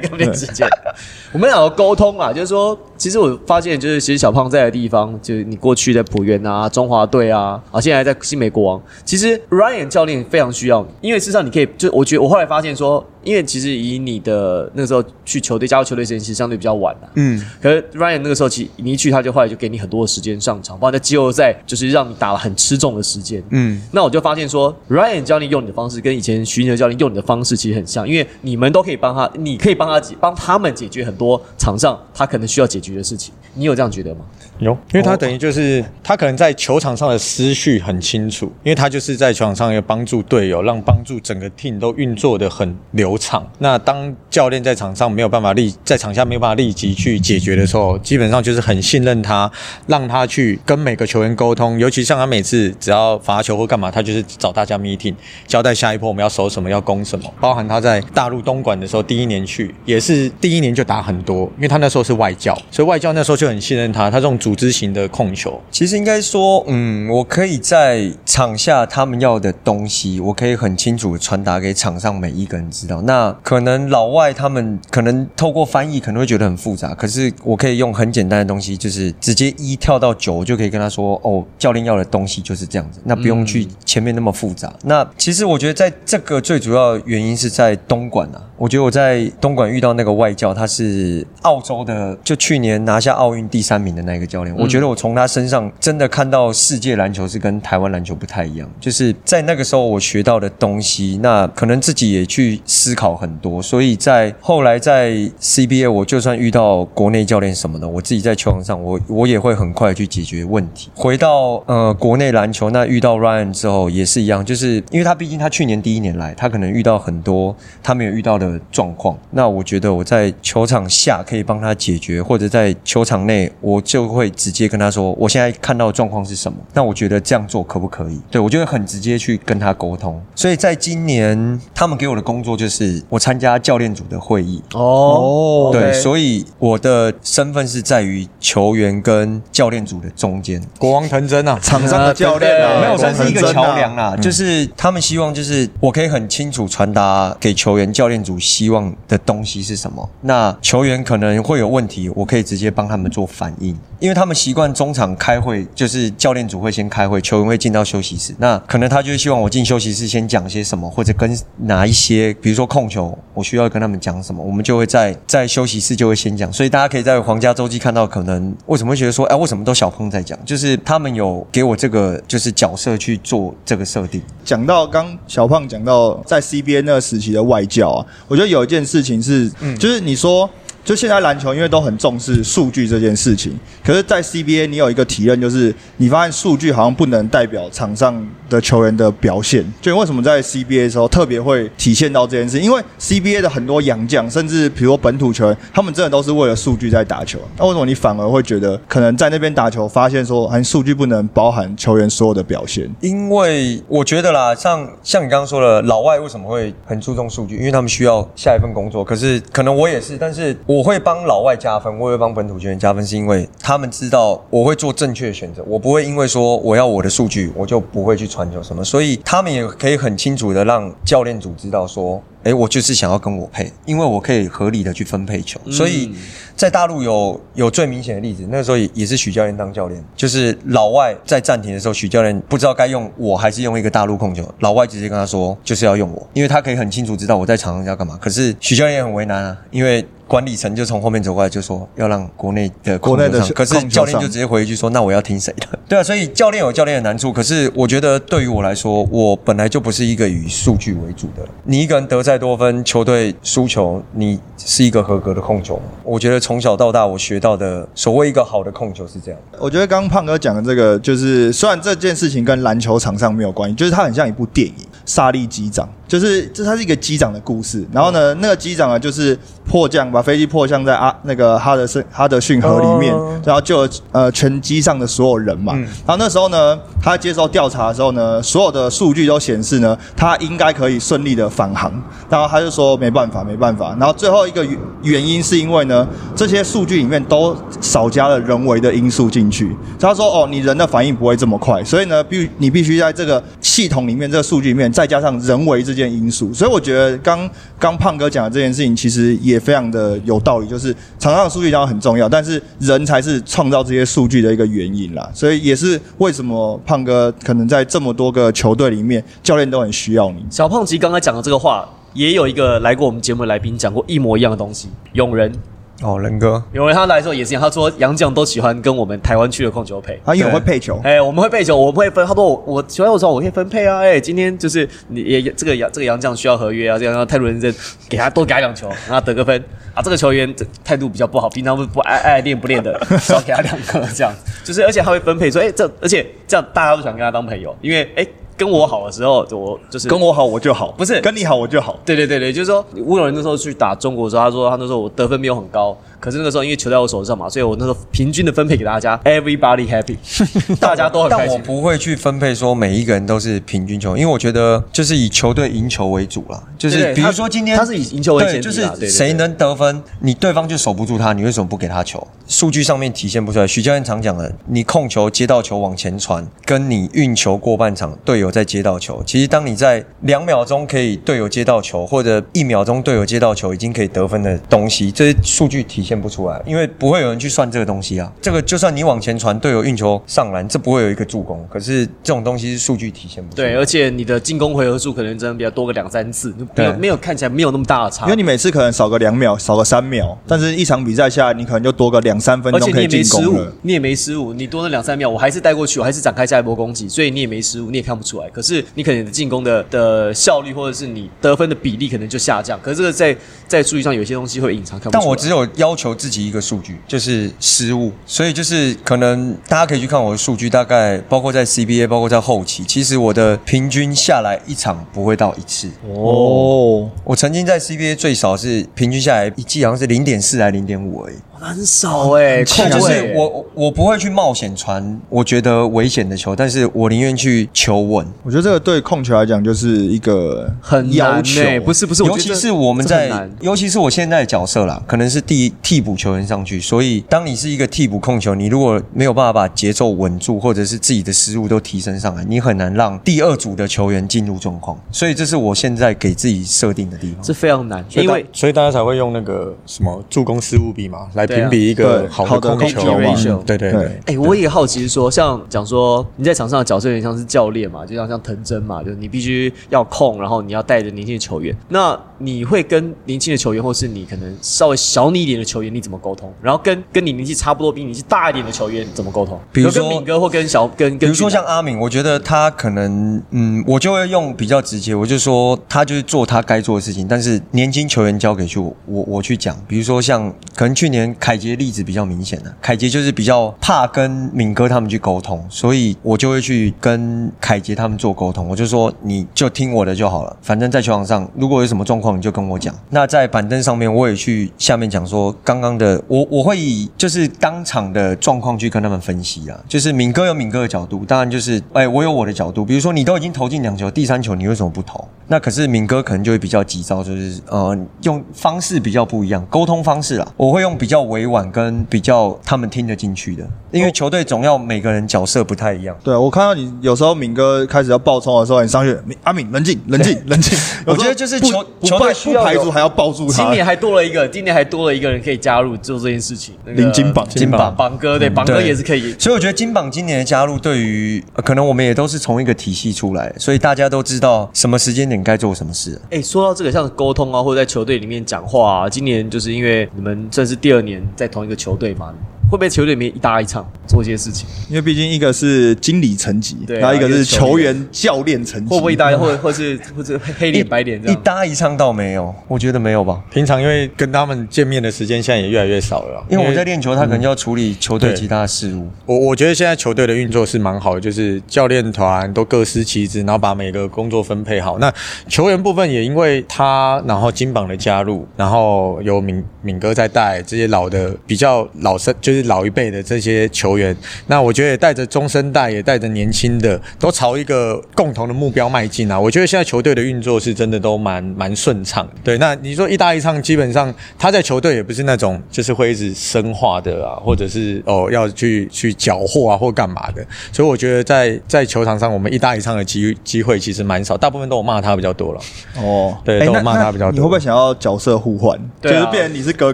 Speaker 3: 们点时间。我们两个沟通啊，就是说，其实我发现，就是其实小胖在的地方，就是你过去在浦原啊、中华队啊，啊，现在在新美国王，其实 Ryan 教练非常需要你，因为事实上你可以，就我觉得我后来发现说，因为其实以你的那个时候去球队加入球队时间其实相对比较晚啊，
Speaker 4: 嗯，
Speaker 3: 可是 Ryan 那个时候，其实你一去他就后来就给你很多的时间上场，包括在季后赛就是让你打了很吃重的时间。
Speaker 4: 嗯，
Speaker 3: 那我就发现说，Ryan 教练用你的方式跟以前徐宁教练用你的方式其实很像，因为你们都可以帮他，你可以帮他解帮他们解决很多场上他可能需要解决的事情。你有这样觉得吗？
Speaker 1: 有，因为他等于就是他可能在球场上的思绪很清楚，因为他就是在球场上要帮助队友，让帮助整个 team 都运作的很流畅。那当教练在场上没有办法立在场下没有办法立即去解决的时候，基本上就是很信任他，让他去跟每个球员沟通。尤其像他每次只要罚球或干嘛，他就是找大家 meeting，交代下一波我们要守什么，要攻什么。包含他在大陆东莞的时候，第一年去也是第一年就打很多，因为他那时候是外教，所以外教那时候就很信任他，他这种组织型的控球。
Speaker 4: 其实应该说，嗯，我可以在场下他们要的东西，我可以很清楚传达给场上每一个人知道。那可能老外他们可能透过翻译可能会觉得很复杂，可是我可以用很简单的东西，就是直接一跳到九，就可以跟他说，哦，教练要的东西就是这样子，那不用去前面那么复杂。那其实我觉得在这个最主要原因是在东莞啊，我觉得我在东莞遇到那个外教，他是澳洲的，就去年拿下奥运第三名的那个教练，我觉得我从他身上真的看到世界篮球是跟台湾篮球不太一样，就是在那个时候我学到的东西，那可能自己也去思考很多，所以在在后来在 CBA，我就算遇到国内教练什么的，我自己在球场上，我我也会很快去解决问题。回到呃国内篮球，那遇到 Ryan 之后也是一样，就是因为他毕竟他去年第一年来，他可能遇到很多他没有遇到的状况，那我觉得我在球场下可以帮他解决，或者在球场内我就会直接跟他说，我现在看到的状况是什么，那我觉得这样做可不可以？对我就会很直接去跟他沟通。所以在今年他们给我的工作就是我参加教练组的会议，
Speaker 3: 哦
Speaker 4: 对，所以我的身份是在于球员跟教练组的中间。
Speaker 1: 国王藤真啊，
Speaker 2: 场上的教练啊，
Speaker 4: 没有，算是一个桥梁啊。就是他们希望，就是我可以很清楚传达给球员、教练组希望的东西是什么。那球员可能会有问题，我可以直接帮他们做反应，因为他们习惯中场开会，就是教练组会先开会，球员会进到休息室。那可能他就会希望我进休息室先讲些什么，或者跟哪一些，比如说控球，我需要跟他们讲什么，我们就会在在休息室就会先讲。所以大家可以在皇家周记看到，可能为什么会觉得说，哎，为什么都小胖在讲？就是他们有给我这个就是角色去做这个设定。
Speaker 2: 讲到刚小胖讲到在 CBA 那个时期的外教啊，我觉得有一件事情是，就是你说。就现在篮球，因为都很重视数据这件事情，可是，在 CBA 你有一个体验，就是你发现数据好像不能代表场上的球员的表现。就为什么在 CBA 的时候特别会体现到这件事？因为 CBA 的很多洋将，甚至比如说本土球员，他们真的都是为了数据在打球。那为什么你反而会觉得，可能在那边打球，发现说，好像数据不能包含球员所有的表现？
Speaker 4: 因为我觉得啦，像像你刚刚说的，老外为什么会很注重数据？因为他们需要下一份工作。可是可能我也是，但是我我会帮老外加分，我会帮本土球员加分，是因为他们知道我会做正确的选择，我不会因为说我要我的数据，我就不会去传球什么，所以他们也可以很清楚的让教练组知道说。哎，我就是想要跟我配，因为我可以合理的去分配球，所以在大陆有有最明显的例子，那个时候也也是许教练当教练，就是老外在暂停的时候，许教练不知道该用我还是用一个大陆控球，老外直接跟他说就是要用我，因为他可以很清楚知道我在场上要干嘛，可是许教练也很为难啊，因为。管理层就从后面走过来，就说要让国内的
Speaker 2: 国内的，
Speaker 4: 可是教练就直接回一句说：“那我要听谁的？”对啊，所以教练有教练的难处。可是我觉得对于我来说，我本来就不是一个以数据为主的。你一个人得再多分，球队输球，你是一个合格的控球。我觉得从小到大，我学到的所谓一个好的控球是这样。
Speaker 2: 我觉得刚刚胖哥讲的这个，就是虽然这件事情跟篮球场上没有关系，就是它很像一部电影《沙利机长》。就是这，它是一个机长的故事。然后呢，那个机长啊，就是迫降，把飞机迫降在啊那个哈德森哈德逊河里面，然后救了呃全机上的所有人嘛。然后那时候呢，他接受调查的时候呢，所有的数据都显示呢，他应该可以顺利的返航。然后他就说没办法，没办法。然后最后一个原原因是因为呢，这些数据里面都少加了人为的因素进去。他说哦，你人的反应不会这么快，所以呢，必你必须在这个系统里面，这个数据里面再加上人为这。件因素，所以我觉得刚刚胖哥讲的这件事情其实也非常的有道理，就是场上的数据当然很重要，但是人才是创造这些数据的一个原因啦。所以也是为什么胖哥可能在这么多个球队里面，教练都很需要你。
Speaker 3: 小胖其实刚才讲的这个话，也有一个来过我们节目的来宾讲过一模一样的东西，用人。
Speaker 4: 哦，仁哥，
Speaker 3: 因为他来的时候也是一样，他说杨将都喜欢跟我们台湾区的控球配，
Speaker 2: 他因为会配球，
Speaker 3: 哎，我们会配球，我们会分，他说我我喜欢我说我可以分配啊，哎，今天就是你也这个杨这个杨将需要合约啊，这样态度认真，给他多改两球，让他得个分。啊，这个球员态度比较不好，平常不不爱爱练不练的，少给他两个这样，就是而且他会分配说，哎，这而且这样大家都想跟他当朋友，因为哎。跟我好的时候，我就是
Speaker 2: 跟我好我就好，
Speaker 3: 不是
Speaker 2: 跟你好我就好。
Speaker 3: 对对对对，就是说吴永仁那时候去打中国的时候，他说他那时候我得分没有很高，可是那个时候因为球在我手上嘛，所以我那时候平均的分配给大家，everybody happy，大家都很开心。
Speaker 4: 但我不会去分配说每一个人都是平均球，因为我觉得就是以球队赢球为主啦。就是比如说今天
Speaker 3: 他是以赢球为前
Speaker 4: 提，就是谁能得分，你对方就守不住他，你为什么不给他球？数据上面体现不出来。许教练常讲的，你控球接到球往前传，跟你运球过半场，队友在接到球。其实，当你在两秒钟可以队友接到球，或者一秒钟队友接到球已经可以得分的东西，这些数据体现不出来，因为不会有人去算这个东西啊。这个就算你往前传，队友运球上篮，这不会有一个助攻。可是这种东西是数据体现不出来。
Speaker 3: 对，而且你的进攻回合数可能真的比较多个两三次，没有没有看起来没有那么大的差。
Speaker 2: 因为你每次可能少个两秒，少个三秒，但是一场比赛下来，你可能就多个两三分钟可以进攻了。
Speaker 3: 你也没失误，你多那两三秒，我还是带过去，我还是展开下一波攻击，所以你也没失误，你也看不出来。可是你可能。你的进攻的的效率，或者是你得分的比例，可能就下降。可是这个在在数据上有些东西会隐藏，看不出
Speaker 4: 但我只有要求自己一个数据，就是失误。所以就是可能大家可以去看我的数据，大概包括在 CBA，包括在后期，其实我的平均下来一场不会到一次。哦，我曾经在 CBA 最少是平均下来一季好像是零点四还零点五而已。
Speaker 3: 很少哎，
Speaker 4: 就是我我不会去冒险传我觉得危险的球，但是我宁愿去求稳。
Speaker 2: 我觉得这个对控球来讲就是一个
Speaker 3: 很
Speaker 2: 要求，
Speaker 3: 不是不是，
Speaker 4: 尤其是我们在，尤其是我现在的角色啦，可能是第替补球员上去，所以当你是一个替补控球，你如果没有办法把节奏稳住，或者是自己的失误都提升上来，你很难让第二组的球员进入状况。所以这是我现在给自己设定的地方，
Speaker 3: 是非常难，因为
Speaker 1: 所以大家才会用那个什么助攻失误比嘛来。评比一个好的控球嘛？对对对。
Speaker 3: 哎，我也好奇说，像讲说你在场上的角色有点像是教练嘛，就像像藤真嘛，就是你必须要控，然后你要带着年轻的球员。那你会跟年轻的球员，或是你可能稍微小你一点的球员，你怎么沟通？然后跟跟你年纪差不多、比你年纪大一点的球员怎么沟通？
Speaker 4: 比如说
Speaker 3: 敏哥或跟小跟，
Speaker 4: 比如说像阿敏，我觉得他可能嗯，我就会用比较直接，我就说他就是做他该做的事情，但是年轻球员交给去我我我去讲。比如说像可能去年。凯杰例子比较明显的，凯杰就是比较怕跟敏哥他们去沟通，所以我就会去跟凯杰他们做沟通。我就说你就听我的就好了，反正在球场上如果有什么状况你就跟我讲。那在板凳上面我也去下面讲说刚刚的我我会以就是当场的状况去跟他们分析啊，就是敏哥有敏哥的角度，当然就是哎我有我的角度。比如说你都已经投进两球，第三球你为什么不投？那可是敏哥可能就会比较急躁，就是呃用方式比较不一样，沟通方式啦，我会用比较委婉跟比较他们听得进去的，因为球队总要每个人角色不太一样。
Speaker 2: 对我看到你有时候敏哥开始要爆冲的时候，你上去，阿敏冷静冷静冷静。
Speaker 4: 我觉得就是球球队
Speaker 2: 不排除还要抱住他。
Speaker 3: 今年还多了一个，今年还多了一个人可以加入做这件事情，
Speaker 2: 林金榜
Speaker 4: 金榜
Speaker 3: 榜哥对榜哥也是可以。
Speaker 4: 所以我觉得金榜今年的加入，对于可能我们也都是从一个体系出来，所以大家都知道什么时间点该做什么事。
Speaker 3: 哎，说到这个，像沟通啊，或者在球队里面讲话啊，今年就是因为你们算是第二年在同一个球队嘛。会不会球队里面一搭一唱做一些事情？
Speaker 2: 因为毕竟一个是经理层级，对然后一个是球员教练层级，
Speaker 3: 会不会一搭，或或是或者黑脸白脸这样？
Speaker 4: 一搭一唱倒没有，我觉得没有吧。
Speaker 1: 平常因为跟他们见面的时间现在也越来越少了，
Speaker 4: 因为我在练球，他可能要处理球队其他事务。
Speaker 1: 我我觉得现在球队的运作是蛮好的，就是教练团都各司其职，然后把每个工作分配好。那球员部分也因为他，然后金榜的加入，然后有敏敏哥在带这些老的比较老生，就是老一辈的这。些球员，那我觉得也带着中生代，也带着年轻的，都朝一个共同的目标迈进啊！我觉得现在球队的运作是真的都蛮蛮顺畅。对，那你说一搭一唱，基本上他在球队也不是那种就是会一直生化的啊，或者是哦要去去缴获啊或干嘛的。所以我觉得在在球场上，我们一搭一唱的机机会其实蛮少，大部分都我骂他比较多了。哦，对，都骂他比较多。
Speaker 2: 你会不会想要角色互换？就是变成你是哥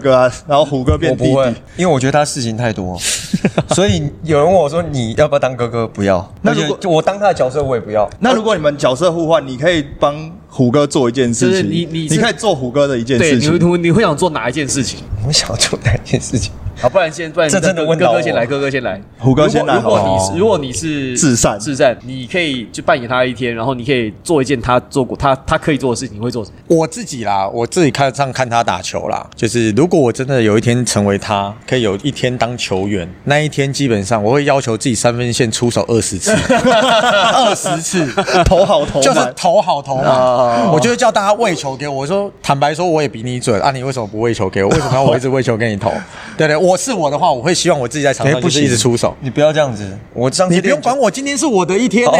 Speaker 2: 哥啊，然后虎哥变弟弟？
Speaker 4: 因为我觉得他事情太多。所以有人问我说：“你要不要当哥哥？”不要。那如果我当他的角色，我也不要。
Speaker 2: 那如果你们角色互换，你可以帮虎哥做一件事情。你你你可以做虎哥的一件事情。
Speaker 3: 你你你会想做哪一件事情？
Speaker 4: 我想做哪一件事情？
Speaker 3: 好，不然先，不然
Speaker 4: 这真的问
Speaker 3: 哥哥先来，哥哥先来，
Speaker 2: 胡哥先来。
Speaker 3: 如果你是，如果你是
Speaker 2: 至善，
Speaker 3: 至善，你可以就扮演他一天，然后你可以做一件他做过他他可以做的事情，你会做什么？
Speaker 1: 我自己啦，我自己看上看他打球啦，就是如果我真的有一天成为他，可以有一天当球员，那一天基本上我会要求自己三分线出手二十次，二十次
Speaker 2: 投好投，
Speaker 1: 就是投好投嘛。我就会叫大家喂球给我，我说坦白说我也比你准啊，你为什么不喂球给我？为什么要我一直喂球给你投？对对，我是我的话，我会希望我自己在场上不是一直出手。
Speaker 4: 你不要这样子，我上
Speaker 1: 你不用管我，今天是我的一天呢。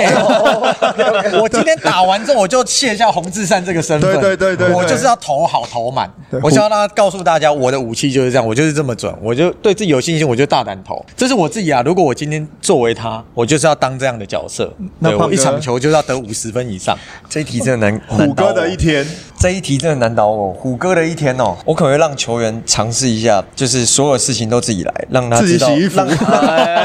Speaker 1: 我今天打完之后，我就卸下洪志善这个身份。
Speaker 2: 对对对对，
Speaker 1: 我就是要投好投满。我希望他告诉大家，我的武器就是这样，我就是这么准。我就对自己有信心，我就大胆投。这是我自己啊。如果我今天作为他，我就是要当这样的角色。那我一场球就是要得五十分以上。
Speaker 4: 这一题真的难。
Speaker 2: 虎哥的一天，
Speaker 4: 这一题真的难倒我。虎哥的一天哦，我可能会让球员尝试一下，就是所有事情都自己来，让他知道。让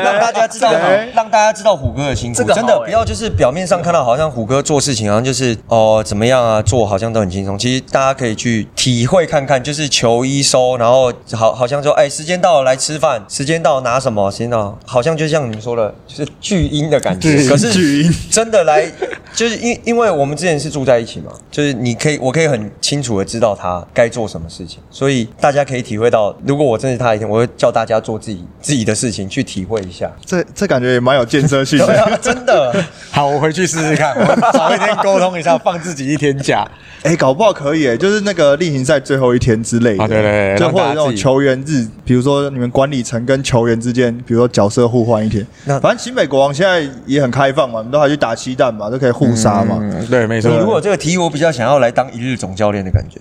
Speaker 4: 让大家知道，让大家知道虎哥的辛苦，真的不要就是表面上看到好像虎哥做事情好像就是哦怎么样啊，做好像都很轻松。其实大家可以去体会看看，就是球衣收，然后好好像说哎时间到了来吃饭，时间到了拿什么，时间到好像就像你们说的，就是巨婴的感觉。可是巨婴真的来，就是因因为我们之前是住在一起嘛，就是你可以我可以很清楚的知道他该做什么事情，所以大家可以体会到，如果我真是他一天，我会叫大家做自己自己的事情去体会一下。
Speaker 2: 这这感觉也蛮有建设性
Speaker 4: 的，真的。
Speaker 1: 好，我回去试试看，找一天沟通一下，放自己一天假。
Speaker 2: 哎，搞不好可以，就是那个例行赛最后一天之类的，
Speaker 1: 对对，
Speaker 2: 就或者那种球员日，比如说你们管理层跟球员之间，比如说角色互换一天。那反正新北国王现在也很开放嘛，我们都还去打七蛋嘛，都可以互杀嘛。
Speaker 1: 对，没错。
Speaker 4: 如果这个提议，我比较想要来当一日总教练的感觉。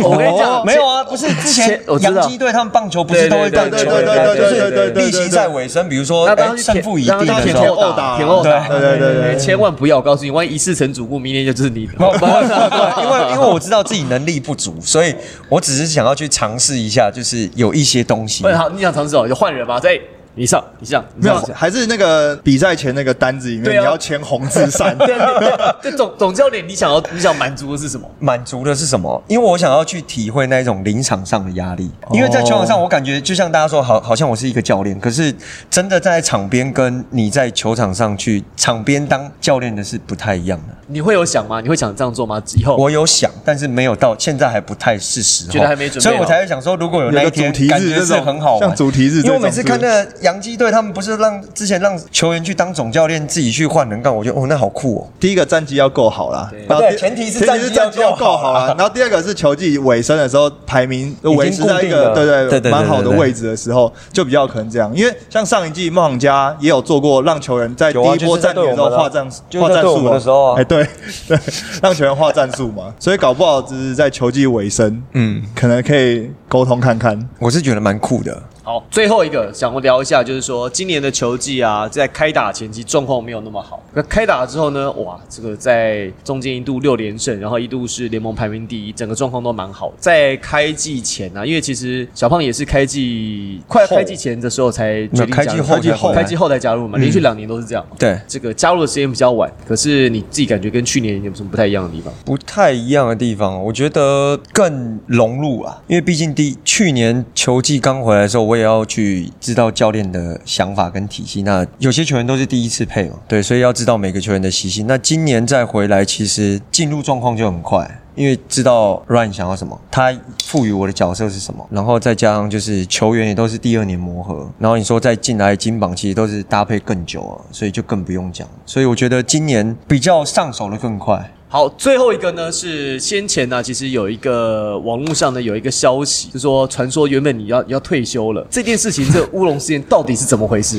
Speaker 3: 我跟你讲，
Speaker 4: 没有啊，不是之前洋基队他们棒球不是都会棒球员，就是例行赛尾声，比如说胜负已定的时候
Speaker 3: 打，田后打，对对对对，千万不要，我告诉你，万一一次成主顾，明天就 就是你的。
Speaker 4: 因为因为我知道自己能力不足，所以我只是想要去尝试一下，就是有一些东西。
Speaker 3: 好，你想尝试哦，就换人吧，在。你上，你上，
Speaker 2: 没有，还是那个比赛前那个单子里面，你要签红字扇。
Speaker 3: 对对对，总总教练，你想要你想满足的是什么？
Speaker 4: 满足的是什么？因为我想要去体会那一种临场上的压力。因为在球场上，我感觉就像大家说，好，好像我是一个教练，可是真的在场边跟你在球场上去场边当教练的是不太一样的。
Speaker 3: 你会有想吗？你会想这样做吗？以后
Speaker 4: 我有想，但是没有到现在还不太是时候，
Speaker 3: 觉得还没准备，
Speaker 4: 所以我才会想说，如果有那一天，感觉是很好，
Speaker 2: 像主题日，
Speaker 4: 因为我每次看那洋基队，他们不是。让之前让球员去当总教练，自己去换人干，我觉得哦，那好酷哦。
Speaker 2: 第一个战绩要够好啦，
Speaker 4: 对，前提是战绩
Speaker 2: 要够好啦。然后第二个是球季尾声的时候，排名维持在一个对对对蛮好的位置的时候，就比较可能这样。因为像上一季梦想家也有做过，让球员在第一波战的时候画战画战术
Speaker 4: 的时候，
Speaker 2: 哎，对。对对，让球员画战术嘛，所以搞不好只是在球季尾声，嗯，可能可以沟通看看。
Speaker 4: 我是觉得蛮酷的。
Speaker 3: 好，最后一个想聊一下，就是说今年的球季啊，在开打前期状况没有那么好。那开打之后呢，哇，这个在中间一度六连胜，然后一度是联盟排名第一，整个状况都蛮好。在开季前呢，因为其实小胖也是开季快开季前的时候才决定
Speaker 4: 开季后
Speaker 3: 开季后才加入嘛，连续两年都是这样。
Speaker 4: 对，
Speaker 3: 这个加入的时间比较晚，可是你自己感觉跟去年有什么不太一样的地方？
Speaker 4: 不太一样的地方，我觉得更融入啊，因为毕竟第去年球季刚回来的时候，我也要去。知道教练的想法跟体系，那有些球员都是第一次配嘛，对，所以要知道每个球员的习性。那今年再回来，其实进入状况就很快，因为知道 Ryan 想要什么，他赋予我的角色是什么，然后再加上就是球员也都是第二年磨合，然后你说再进来金榜，其实都是搭配更久啊，所以就更不用讲。所以我觉得今年比较上手的更快。
Speaker 3: 好，最后一个呢是先前呢，其实有一个网络上呢有一个消息，就说传说原本你要要退休了，这件事情，这乌龙事件到底是怎么回事？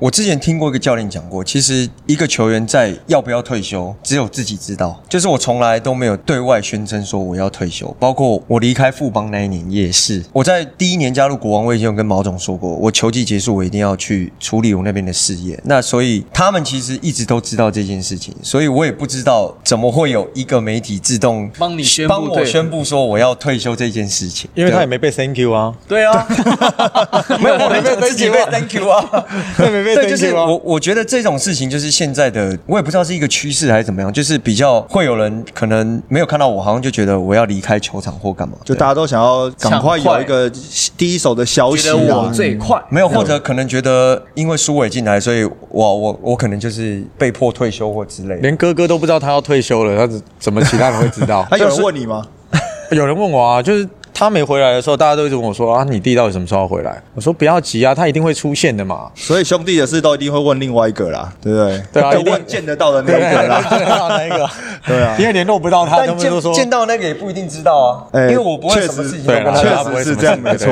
Speaker 4: 我之前听过一个教练讲过，其实一个球员在要不要退休，只有自己知道。就是我从来都没有对外宣称说我要退休，包括我离开富邦那一年也是。我在第一年加入国王，我已经有跟毛总说过，我球季结束我一定要去处理我那边的事业。那所以他们其实一直都知道这件事情，所以我也不知道怎么会有一个媒体自动
Speaker 3: 帮你宣布
Speaker 4: 帮我宣布说我要退休这件事情，
Speaker 1: 因为他也没被 Thank you 啊。
Speaker 3: 对啊，
Speaker 4: 没有我没有 自己被 Thank you 啊，
Speaker 1: 没被 Thank you
Speaker 4: 啊。我我觉得这种事情就是现在的，我也不知道是一个趋势还是怎么样，就是比较会有人可能没有看到我，好像就觉得我要离开球场或干嘛，
Speaker 2: 就大家都想要赶快有一个第一手的消息
Speaker 3: 啊，最快
Speaker 4: 没有，或者可能觉得因为苏伟进来，所以我我我可能就是被迫退休或之类，
Speaker 1: 连哥哥都不知道他要退休了，他怎么其他人会知道？
Speaker 2: 他有人问你吗？
Speaker 1: 有人问我啊，就是。他没回来的时候，大家都一直问我说：“啊，你弟到底什么时候回来？”我说：“不要急啊，他一定会出现的嘛。”
Speaker 2: 所以兄弟的事都一定会问另外一个啦，对不对？
Speaker 1: 对啊，
Speaker 2: 一定见得到的那个啦，
Speaker 1: 见得到那一个。
Speaker 2: 对啊，
Speaker 1: 因为联络不到他，
Speaker 4: 但见见到那个也不一定知道啊。因为我不会什么事情，
Speaker 2: 对，确实是这样，没错。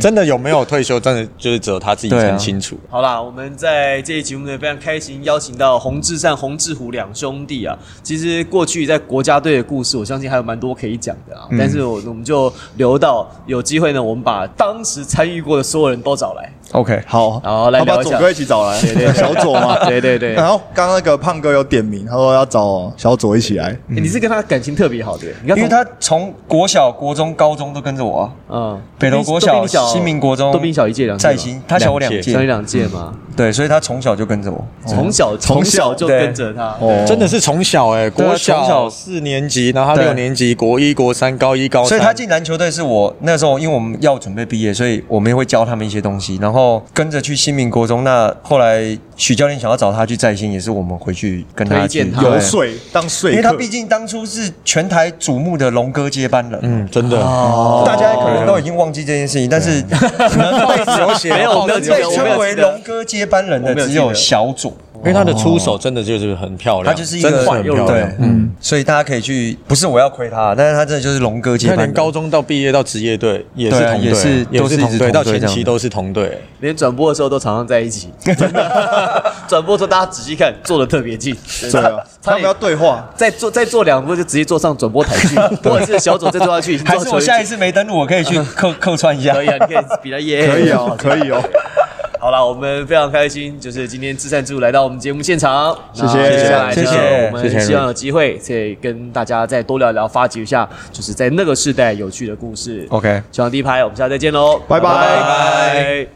Speaker 1: 真的有没有退休，真的就是只有他自己才清楚。
Speaker 3: 好啦，我们在这一集我们也非常开心，邀请到洪志善、洪志虎两兄弟啊。其实过去在国家队的故事，我相信还有蛮多可以讲的啊。但是我我们就留到有。机会呢，我们把当时参与过的所有人都找来。
Speaker 4: OK，
Speaker 2: 好，
Speaker 3: 然后来
Speaker 2: 把左哥一起找来，
Speaker 3: 对对，
Speaker 2: 小左嘛，
Speaker 3: 对 对对。
Speaker 2: 然后刚刚那个胖哥有点名，他说要找小左一起来。
Speaker 3: 你是跟他感情特别好，对？
Speaker 4: 因为他从国小、国中、高中都跟着我。嗯，北投国小、新民国中
Speaker 3: 都比你小一届两
Speaker 4: 在新，他小我两届，
Speaker 3: 小你两届嘛。
Speaker 4: 对，所以他从小就跟着我，
Speaker 3: 从小从小就跟着他，
Speaker 1: 真的是从小哎，国小四年级，然后他六年级，国一、国三、高一、高三。
Speaker 4: 所以他进篮球队是我那时候，因为我们要准备毕业，所以我们也会教他们一些东西，然后跟着去。新民国中，那后来许教练想要找他去在新，也是我们回去跟他
Speaker 3: 见
Speaker 2: 游说当说，
Speaker 4: 因为他毕竟当初是全台瞩目的龙哥接班人，
Speaker 1: 嗯，真的，
Speaker 4: 大家可能都已经忘记这件事情，但是
Speaker 1: 能被有写
Speaker 3: 没有
Speaker 4: 被称为龙哥接班人的只有小左。
Speaker 1: 因为他的出手真的就是很漂亮，
Speaker 4: 他就是一个
Speaker 1: 很漂亮，
Speaker 4: 嗯，所以大家可以去，不是我要亏他，但是他真的就是龙哥接班。
Speaker 1: 他连高中到毕业到职业队也是同队，
Speaker 4: 也是
Speaker 1: 都是
Speaker 4: 同
Speaker 1: 队，到前期都是同队，
Speaker 3: 连转播的时候都常常在一起。转播的时候大家仔细看，坐的特别近，
Speaker 2: 对啊，他们要对话，
Speaker 3: 再坐再坐两步就直接坐上转播台去，或者是小左再坐下去。
Speaker 4: 还是我下一次没登录，我可以去客客 串一下。
Speaker 3: 可以啊，你可以比他耶，
Speaker 2: 可以哦，可以哦。
Speaker 3: 好了，我们非常开心，就是今天自善之路来到我们节目现场，
Speaker 2: 谢谢，
Speaker 3: 接下来
Speaker 4: 谢谢，
Speaker 3: 我们希望有机会再跟大家再多聊聊，发掘一下就是在那个时代有趣的故事。
Speaker 4: OK，
Speaker 3: 希望第一排，我们下次再见喽，
Speaker 2: 拜拜。